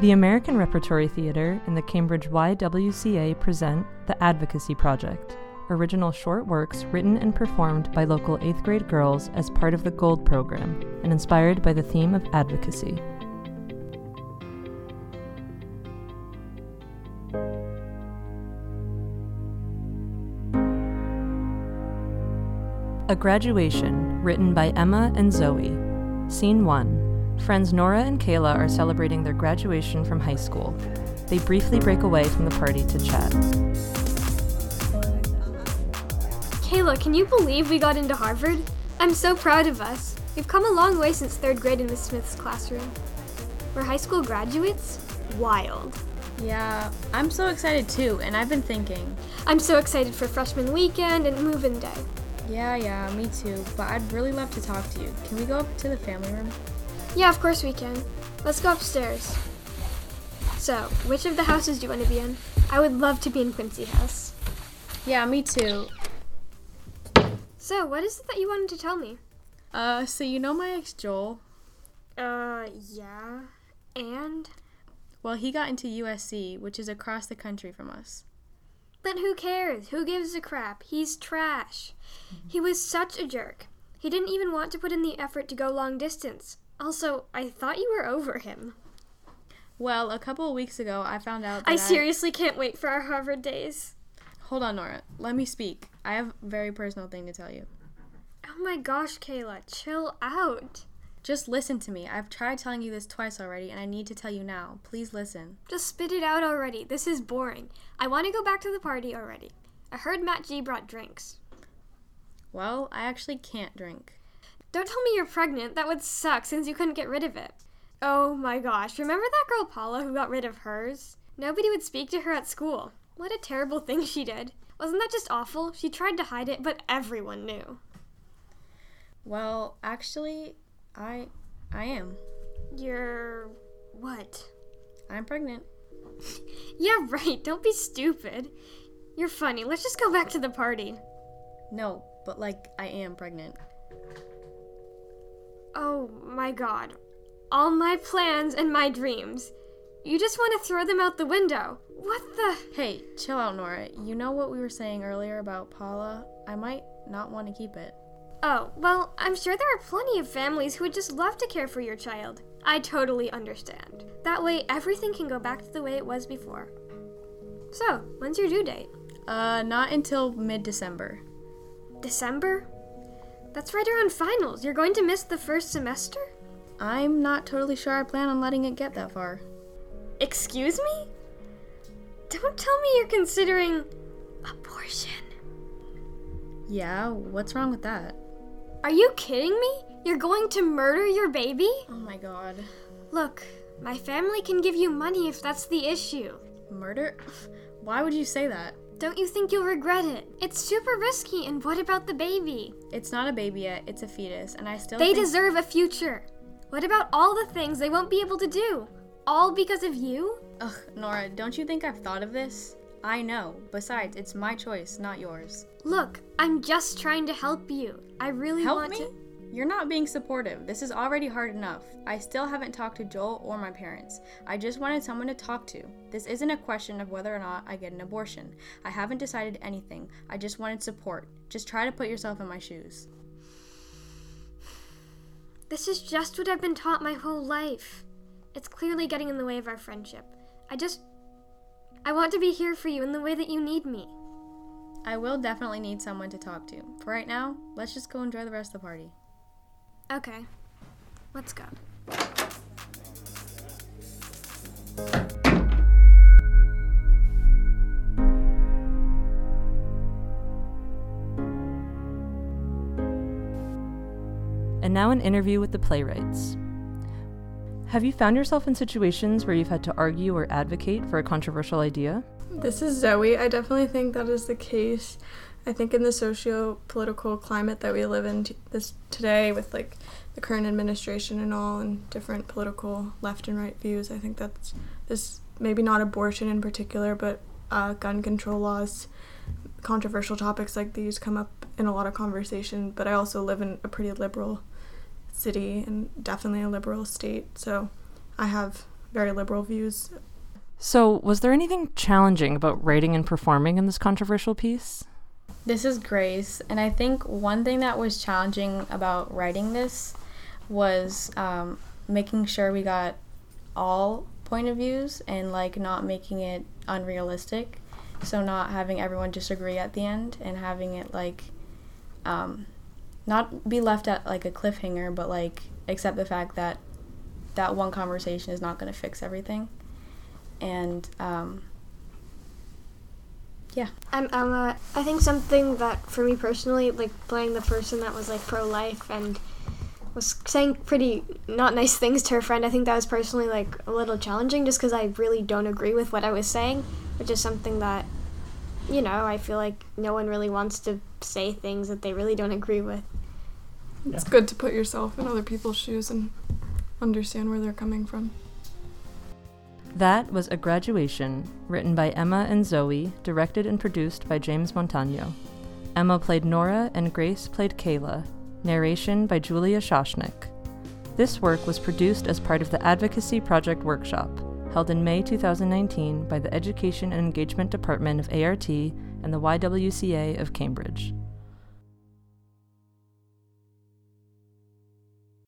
The American Repertory Theatre and the Cambridge YWCA present The Advocacy Project, original short works written and performed by local 8th grade girls as part of the Gold program and inspired by the theme of advocacy. A Graduation, written by Emma and Zoe. Scene 1. Friends Nora and Kayla are celebrating their graduation from high school. They briefly break away from the party to chat. Kayla, can you believe we got into Harvard? I'm so proud of us. We've come a long way since third grade in Miss Smith's classroom. We're high school graduates? Wild. Yeah, I'm so excited too, and I've been thinking. I'm so excited for freshman weekend and move-in day. Yeah, yeah, me too, but I'd really love to talk to you. Can we go up to the family room? Yeah, of course we can. Let's go upstairs. So, which of the houses do you want to be in? I would love to be in Quincy House. Yeah, me too. So, what is it that you wanted to tell me? Uh, so you know my ex Joel? Uh, yeah. And? Well, he got into USC, which is across the country from us. But who cares? Who gives a crap? He's trash. He was such a jerk. He didn't even want to put in the effort to go long distance. Also, I thought you were over him. Well, a couple of weeks ago, I found out that I seriously can't wait for our Harvard days. Hold on, Nora. Let me speak. I have a very personal thing to tell you. Oh my gosh, Kayla, chill out. Just listen to me. I've tried telling you this twice already, and I need to tell you now. Please listen. Just spit it out already. This is boring. I want to go back to the party already. I heard Matt G brought drinks. Well, I actually can't drink. Don't tell me you're pregnant. That would suck since you couldn't get rid of it. Oh my gosh, remember that girl Paula who got rid of hers? Nobody would speak to her at school. What a terrible thing she did. Wasn't that just awful? She tried to hide it, but everyone knew. Well, actually, I I am. You're what? I'm pregnant. Yeah, right. Don't be stupid. You're funny. Let's just go back to the party. No, but like I am pregnant. Oh my god. All my plans and my dreams. You just want to throw them out the window. What the? Hey, chill out, Nora. You know what we were saying earlier about Paula? I might not want to keep it. Oh, well, I'm sure there are plenty of families who would just love to care for your child. I totally understand. That way, everything can go back to the way it was before. So, when's your due date? Uh, not until mid December. December? That's right around finals. You're going to miss the first semester? I'm not totally sure I plan on letting it get that far. Excuse me? Don't tell me you're considering abortion. Yeah, what's wrong with that? Are you kidding me? You're going to murder your baby? Oh my god. Look, my family can give you money if that's the issue. Murder? Why would you say that? Don't you think you'll regret it? It's super risky, and what about the baby? It's not a baby yet, it's a fetus, and I still They think- deserve a future. What about all the things they won't be able to do? All because of you? Ugh, Nora, don't you think I've thought of this? I know. Besides, it's my choice, not yours. Look, I'm just trying to help you. I really Help want me? to. You're not being supportive. This is already hard enough. I still haven't talked to Joel or my parents. I just wanted someone to talk to. This isn't a question of whether or not I get an abortion. I haven't decided anything. I just wanted support. Just try to put yourself in my shoes. This is just what I've been taught my whole life. It's clearly getting in the way of our friendship. I just. I want to be here for you in the way that you need me. I will definitely need someone to talk to. For right now, let's just go enjoy the rest of the party. Okay. Let's go. And now an interview with the playwrights. Have you found yourself in situations where you've had to argue or advocate for a controversial idea? This is Zoe. I definitely think that is the case. I think in the socio-political climate that we live in t- this today, with like the current administration and all, and different political left and right views, I think that's this maybe not abortion in particular, but uh, gun control laws, controversial topics like these come up in a lot of conversation. But I also live in a pretty liberal city and definitely a liberal state, so I have very liberal views. So, was there anything challenging about writing and performing in this controversial piece? This is Grace, and I think one thing that was challenging about writing this was um, making sure we got all point of views and like not making it unrealistic. So not having everyone disagree at the end and having it like um, not be left at like a cliffhanger, but like accept the fact that that one conversation is not going to fix everything. And um, yeah. I'm, I'm uh, I think something that for me personally, like playing the person that was like pro life and was saying pretty not nice things to her friend, I think that was personally like a little challenging just because I really don't agree with what I was saying, which is something that, you know, I feel like no one really wants to say things that they really don't agree with. It's good to put yourself in other people's shoes and understand where they're coming from. That was A Graduation, written by Emma and Zoe, directed and produced by James Montano. Emma played Nora and Grace played Kayla. Narration by Julia Shoshnick. This work was produced as part of the Advocacy Project Workshop, held in May 2019 by the Education and Engagement Department of ART and the YWCA of Cambridge.